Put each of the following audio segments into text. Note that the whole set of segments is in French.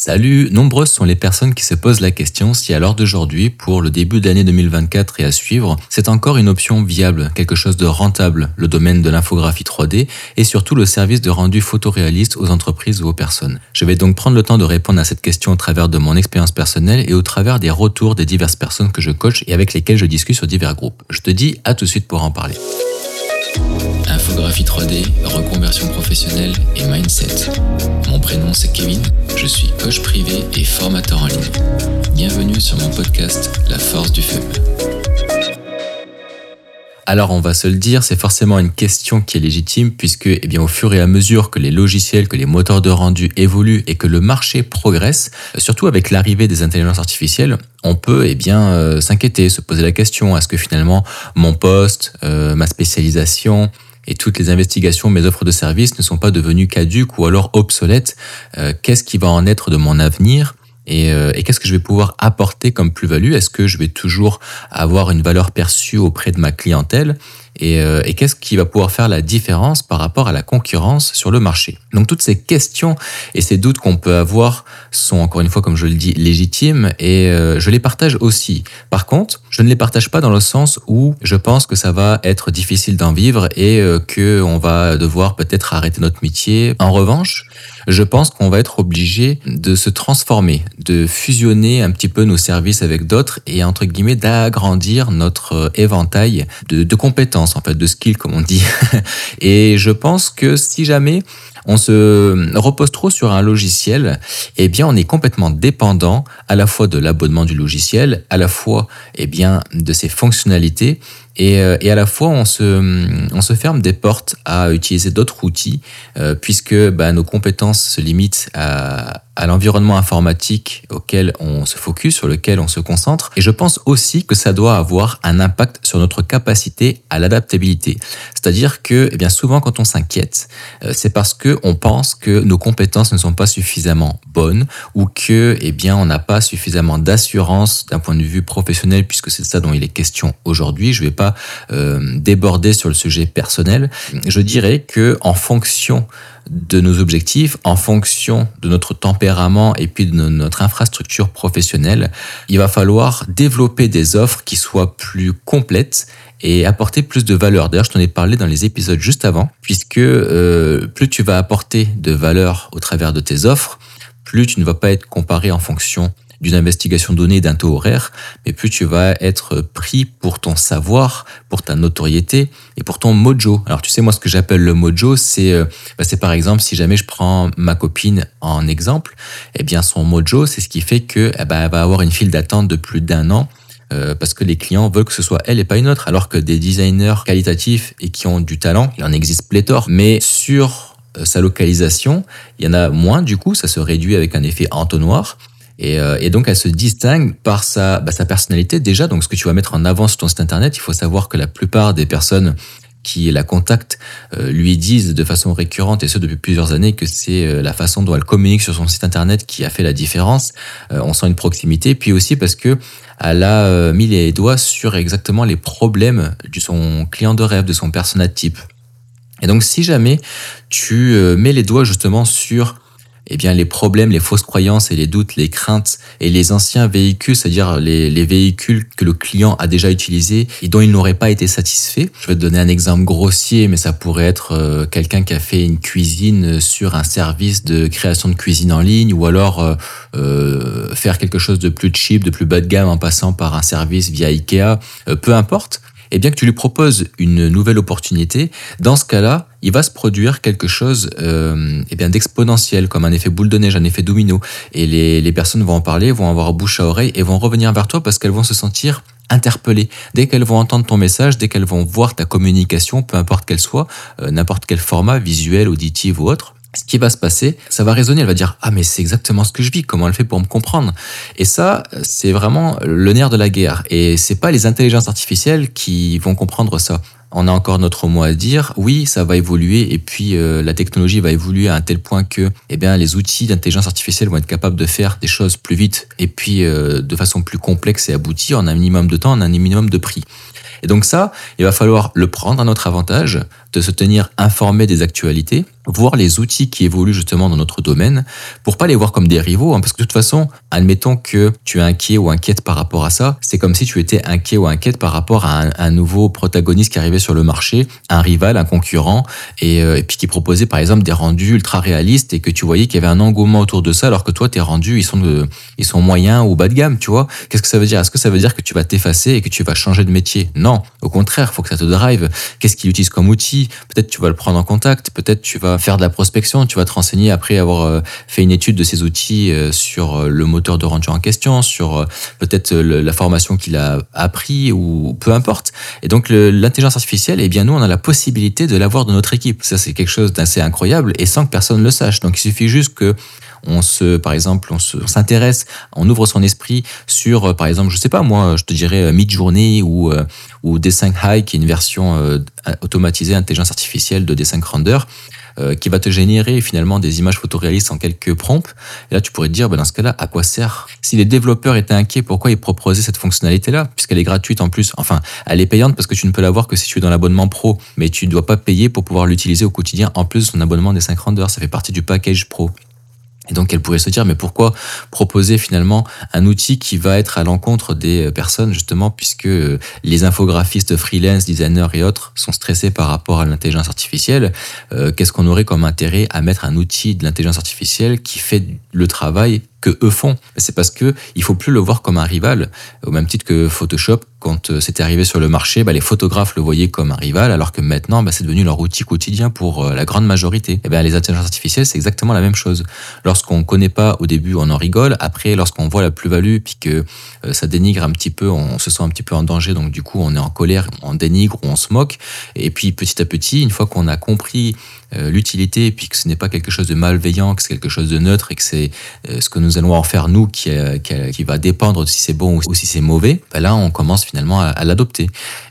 Salut, nombreuses sont les personnes qui se posent la question si à l'heure d'aujourd'hui, pour le début d'année 2024 et à suivre, c'est encore une option viable, quelque chose de rentable, le domaine de l'infographie 3D et surtout le service de rendu photoréaliste aux entreprises ou aux personnes. Je vais donc prendre le temps de répondre à cette question au travers de mon expérience personnelle et au travers des retours des diverses personnes que je coach et avec lesquelles je discute sur divers groupes. Je te dis à tout de suite pour en parler. Infographie 3D, reconversion professionnelle et mindset. Mon prénom c'est Kevin, je suis coach privé et formateur en ligne. Bienvenue sur mon podcast La force du feu. Alors on va se le dire, c'est forcément une question qui est légitime puisque eh bien, au fur et à mesure que les logiciels, que les moteurs de rendu évoluent et que le marché progresse, surtout avec l'arrivée des intelligences artificielles, on peut eh bien euh, s'inquiéter, se poser la question est-ce que finalement mon poste, euh, ma spécialisation, et toutes les investigations, mes offres de services ne sont pas devenues caduques ou alors obsolètes. Euh, qu'est-ce qui va en être de mon avenir euh, et qu'est-ce que je vais pouvoir apporter comme plus-value? Est-ce que je vais toujours avoir une valeur perçue auprès de ma clientèle? Et, euh, et qu'est-ce qui va pouvoir faire la différence par rapport à la concurrence sur le marché? Donc toutes ces questions et ces doutes qu'on peut avoir sont encore une fois, comme je le dis, légitimes et euh, je les partage aussi. Par contre, je ne les partage pas dans le sens où je pense que ça va être difficile d'en vivre et euh, que va devoir peut-être arrêter notre métier. En revanche, je pense qu'on va être obligé de se transformer, de fusionner un petit peu nos services avec d'autres et entre guillemets d'agrandir notre éventail de, de compétences en fait, de skill comme on dit. Et je pense que si jamais on se repose trop sur un logiciel, eh bien on est complètement dépendant à la fois de l'abonnement du logiciel, à la fois eh bien de ses fonctionnalités et, euh, à la fois on se, on se ferme des portes à utiliser d'autres outils euh, puisque bah, nos compétences se limitent à, à l'environnement informatique auquel on se focus, sur lequel on se concentre. Et je pense aussi que ça doit avoir un impact sur notre capacité à l'adaptabilité. C'est-à-dire que, eh bien, souvent quand on s'inquiète, euh, c'est parce que on pense que nos compétences ne sont pas suffisamment bonnes ou que, eh bien, on n'a pas suffisamment d'assurance d'un point de vue professionnel, puisque c'est ça dont il est question aujourd'hui. Je vais pas euh, déborder sur le sujet personnel. Je dirais que en fonction de nos objectifs, en fonction de notre tempérament et puis de notre infrastructure professionnelle, il va falloir développer des offres qui soient plus complètes et apporter plus de valeur. D'ailleurs, je t'en ai parlé dans les épisodes juste avant, puisque euh, plus tu vas apporter de valeur au travers de tes offres, plus tu ne vas pas être comparé en fonction d'une investigation donnée d'un taux horaire, mais plus tu vas être pris pour ton savoir, pour ta notoriété et pour ton mojo. Alors tu sais, moi ce que j'appelle le mojo, c'est euh, bah, c'est par exemple si jamais je prends ma copine en exemple, eh bien son mojo, c'est ce qui fait que eh ben, elle va avoir une file d'attente de plus d'un an. Euh, parce que les clients veulent que ce soit elle et pas une autre, alors que des designers qualitatifs et qui ont du talent, il en existe pléthore. Mais sur euh, sa localisation, il y en a moins du coup, ça se réduit avec un effet entonnoir. Et, euh, et, donc, elle se distingue par sa, bah, sa personnalité déjà. Donc, ce que tu vas mettre en avant sur ton site internet, il faut savoir que la plupart des personnes qui la contactent euh, lui disent de façon récurrente, et ce depuis plusieurs années, que c'est euh, la façon dont elle communique sur son site internet qui a fait la différence. on sent une proximité, puis aussi parce que elle a mis les doigts sur exactement les problèmes de son client de rêve, de son persona type. Et donc, si jamais tu mets les doigts justement sur eh bien, les problèmes, les fausses croyances et les doutes, les craintes et les anciens véhicules, c'est-à-dire les, les, véhicules que le client a déjà utilisés et dont il n'aurait pas été satisfait. Je vais te donner un exemple grossier, mais ça pourrait être euh, quelqu'un qui a fait une cuisine sur un service de création de cuisine en ligne ou alors euh, euh faire quelque chose de plus cheap, de plus bas de gamme en passant par un service via Ikea, euh, peu importe et bien que tu lui proposes une nouvelle opportunité, dans ce cas-là, il va se produire quelque chose euh, eh bien d'exponentiel, comme un effet boule de neige, un effet domino. Et les, les personnes vont en parler, vont avoir bouche à oreille et vont revenir vers toi parce qu'elles vont se sentir interpellées. Dès qu'elles vont entendre ton message, dès qu'elles vont voir ta communication, peu importe qu'elle soit, euh, n'importe quel format, visuel, auditif ou autre, ce qui va se passer, ça va résonner, elle va dire ah mais c'est exactement ce que je vis, comment elle fait pour me comprendre? Et ça, c'est vraiment le nerf de la guerre. Et c'est pas les intelligences artificielles qui vont comprendre ça. On a encore notre mot à dire. Oui, ça va évoluer et puis euh, la technologie va évoluer à un tel point que, eh bien, les outils d'intelligence artificielle vont être capables de faire des choses plus vite et puis euh, de façon plus complexe et aboutie en un minimum de temps, en un minimum de prix. Et donc ça, il va falloir le prendre à notre avantage, de se tenir informé des actualités, voir les outils qui évoluent justement dans notre domaine pour pas les voir comme des rivaux hein, parce que de toute façon admettons que tu es inquiet ou inquiète par rapport à ça c'est comme si tu étais inquiet ou inquiète par rapport à un, nouveau protagoniste qui arrivait sur le marché un rival un concurrent euh, et, puis qui proposait par exemple des rendus ultra réalistes et que tu voyais qu'il y avait un engouement autour de ça alors que toi tes rendus ils sont ils sont moyens ou bas de gamme tu vois. Qu'est-ce que ça veut dire? Est-ce que ça veut dire que tu vas t'effacer et que tu vas changer de métier? Non. Au contraire faut que ça te drive. Qu'est-ce qu'il utilise comme outil? Peut-être tu vas le prendre en contact peut-être tu vas faire de la prospection, tu vas te renseigner après avoir euh, fait une étude de ces outils euh, sur euh, le moteur de rendu en question, sur peut-être la formation qu'il a appris ou peu importe. Et donc l'intelligence artificielle, eh bien nous on a la possibilité de l'avoir dans notre équipe. Ça c'est quelque chose d'assez incroyable et sans que personne le sache. Donc il suffit juste que on se, par exemple, on s'intéresse, on, ouvre son esprit sur, par exemple, je sais pas moi, je te dirais Midjourney ou ou D5 High, qui est une version automatisée intelligence artificielle de D5 Render. Euh, qui va te générer finalement des images photoréalistes en quelques prompts. Et là, tu pourrais te dire, ben, dans ce cas-là, à quoi sert? Si les développeurs étaient inquiets, pourquoi ils proposaient cette fonctionnalité-là? Puisqu'elle est gratuite en plus. Enfin, elle est payante parce que tu ne peux l'avoir que si tu es dans l'abonnement pro, mais tu ne dois pas payer pour pouvoir l'utiliser au quotidien en plus de ton abonnement des 5 rendeurs. Ça fait partie du package pro. Et donc elle pourrait se dire mais pourquoi proposer finalement un outil qui va être à l'encontre des euh, personnes justement puisque euh, les infographistes freelance, designers et autres sont stressés par rapport à l'intelligence artificielle. Euh, qu'est-ce qu'on aurait comme intérêt à mettre un outil de l'intelligence artificielle qui fait le travail que eux font. C'est parce que il faut plus le voir comme un rival, au même titre que Photoshop, quand euh, c'était arrivé sur le marché, bah, les photographes le voyaient comme un rival, alors que maintenant, bah, c'est devenu leur outil quotidien pour euh, la grande majorité. Et eh bien, les intelligences artificielles, c'est exactement la même chose. Lorsqu'on connaît pas au début, on en rigole. Après, lorsqu'on voit la plus-value, puis que euh, ça dénigre un petit peu, on se sent un petit peu en danger, donc du coup, on est en colère, on dénigre ou on se moque. Et puis, petit à petit, une fois qu'on a compris l'utilité, puis que ce n'est pas quelque chose de malveillant, que c'est quelque chose de neutre, et que c'est ce que nous allons en faire nous qui, euh, qui, va dépendre de si c'est bon ou si c'est mauvais, ben là on commence finalement à, l'adopter.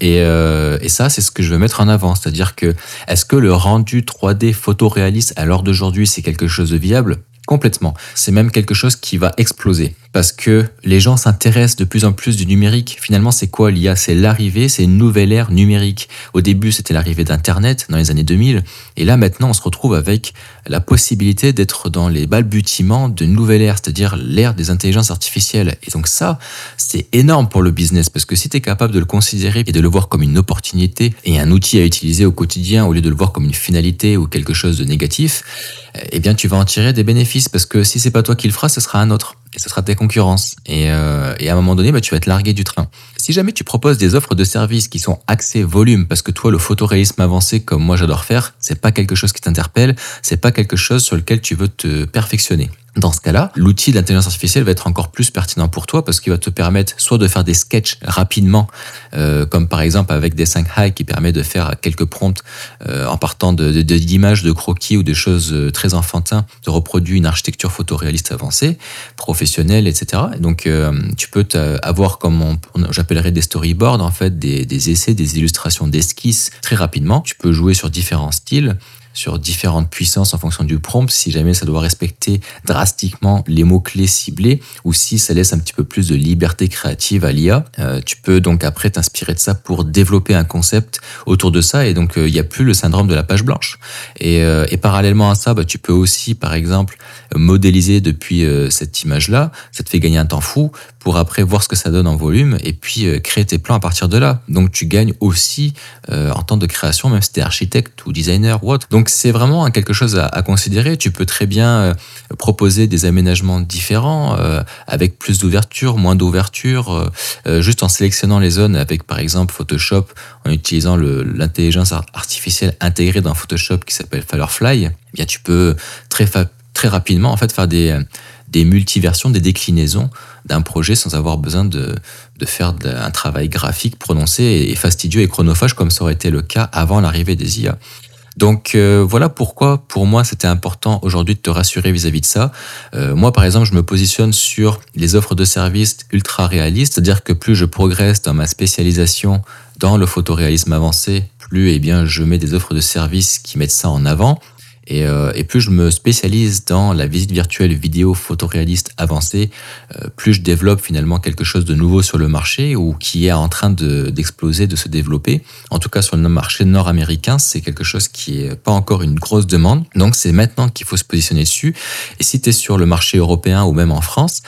Et, euh, et, ça, c'est ce que je veux mettre en avant. C'est-à-dire que est-ce que le rendu 3D photoréaliste à l'heure d'aujourd'hui, c'est quelque chose de viable? Complètement. C'est même quelque chose qui va exploser parce que les gens s'intéressent de plus en plus du numérique. Finalement, c'est quoi l'IA C'est l'arrivée, c'est une nouvelle ère numérique. Au début, c'était l'arrivée d'Internet dans les années 2000. Et là, maintenant, on se retrouve avec la possibilité d'être dans les balbutiements d'une nouvelle ère, c'est-à-dire l'ère des intelligences artificielles. Et donc ça, c'est énorme pour le business parce que si tu es capable de le considérer et de le voir comme une opportunité et un outil à utiliser au quotidien au lieu de le voir comme une finalité ou quelque chose de négatif, eh bien, tu vas en tirer des bénéfices parce que si c'est pas toi qui le feras, ce sera un autre et ce sera tes concurrences. Et, euh, et à un moment donné, bah, tu vas être largué du train. Si jamais tu proposes des offres de services qui sont axées volume, parce que toi, le photoréalisme avancé, comme moi j'adore faire, c'est pas quelque chose qui t'interpelle, c'est pas quelque chose sur lequel tu veux te perfectionner. Dans ce cas-là, l'outil d'intelligence artificielle va être encore plus pertinent pour toi parce qu'il va te permettre soit de faire des sketchs rapidement, euh, comme par exemple avec des 5 high qui permet de faire quelques prompts euh, en partant d'images, de, de, croquis ou de choses euh, très enfantins, de reproduire une architecture photoréaliste avancée, professionnelle, etc. donc tu peux avoir comme j'appellerais des storyboards en fait, des, des essais, des illustrations d'esquisses très rapidement. Tu peux jouer sur différents styles sur différentes puissances en fonction du prompt, si jamais ça doit respecter drastiquement les mots-clés ciblés ou si ça laisse un petit peu plus de liberté créative à l'IA. Euh, tu peux donc après t'inspirer de ça pour développer un concept autour de ça et donc euh, il n'y a plus le syndrome de la page blanche. Et, euh, parallèlement à ça, bah, tu peux aussi par exemple modéliser depuis cette image-là, ça te fait gagner un temps fou pour après voir ce que ça donne en volume et puis créer tes plans à partir de là. Donc tu gagnes aussi en temps de création, même si tu es architecte ou designer ou autre. Donc c'est vraiment quelque chose à, considérer. Tu peux très bien euh, proposer des aménagements différents, euh, avec plus d'ouverture, moins d'ouverture, euh, juste en sélectionnant les zones avec par exemple Photoshop, en utilisant l'intelligence artificielle intégrée dans Photoshop qui s'appelle Firefly. Eh bien tu peux très très rapidement en fait faire des multiversions, des déclinaisons d'un projet sans avoir besoin de faire un travail graphique prononcé et fastidieux et chronophage comme ça aurait été le cas avant l'arrivée des IA. Donc euh, voilà pourquoi pour moi c'était important aujourd'hui de te rassurer vis-à-vis de ça. Euh, moi par exemple je me positionne sur les offres de services ultra réalistes, c'est-à-dire que plus je progresse dans ma spécialisation dans le photoréalisme avancé, plus eh bien je mets des offres de services qui mettent ça en avant. Et, euh, et, plus je me spécialise dans la visite virtuelle vidéo photoréaliste avancée, euh, plus je développe finalement quelque chose de nouveau sur le marché ou qui est en train d'exploser, de, se développer. En tout cas, sur le marché nord-américain, c'est quelque chose qui est pas encore une grosse demande. Donc, c'est maintenant qu'il faut se positionner dessus. Et si tu es sur le marché européen ou même en France,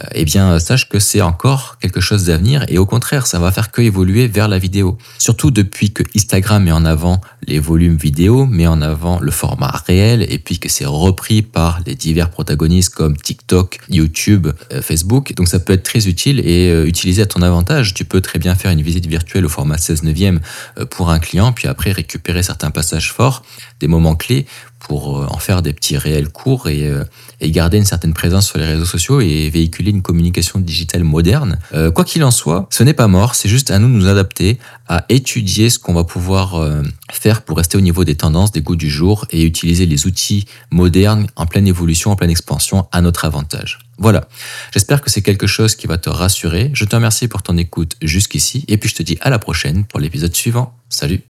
euh, eh bien, sache que c'est encore quelque chose d'avenir et au contraire, ça va faire que évoluer vers la vidéo. Surtout depuis que Instagram met en avant les volumes vidéo, met en avant le format réel et puis que c'est repris par les divers protagonistes comme TikTok, YouTube, euh, Facebook. Donc ça peut être très utile et euh, utilisé à ton avantage. Tu peux très bien faire une visite virtuelle au format 16 neuvième euh, pour un client, puis après récupérer certains passages forts, des moments clés pour en faire des petits réels courts et, et, garder une certaine présence sur les réseaux sociaux et véhiculer une communication digitale moderne. quoi qu'il en soit, ce n'est pas mort, c'est juste à nous de nous adapter, à étudier ce qu'on va pouvoir faire pour rester au niveau des tendances, des goûts du jour et utiliser les outils modernes en pleine évolution, en pleine expansion à notre avantage. Voilà, j'espère que c'est quelque chose qui va te rassurer. Je te remercie pour ton écoute jusqu'ici et puis je te dis à la prochaine pour l'épisode suivant. Salut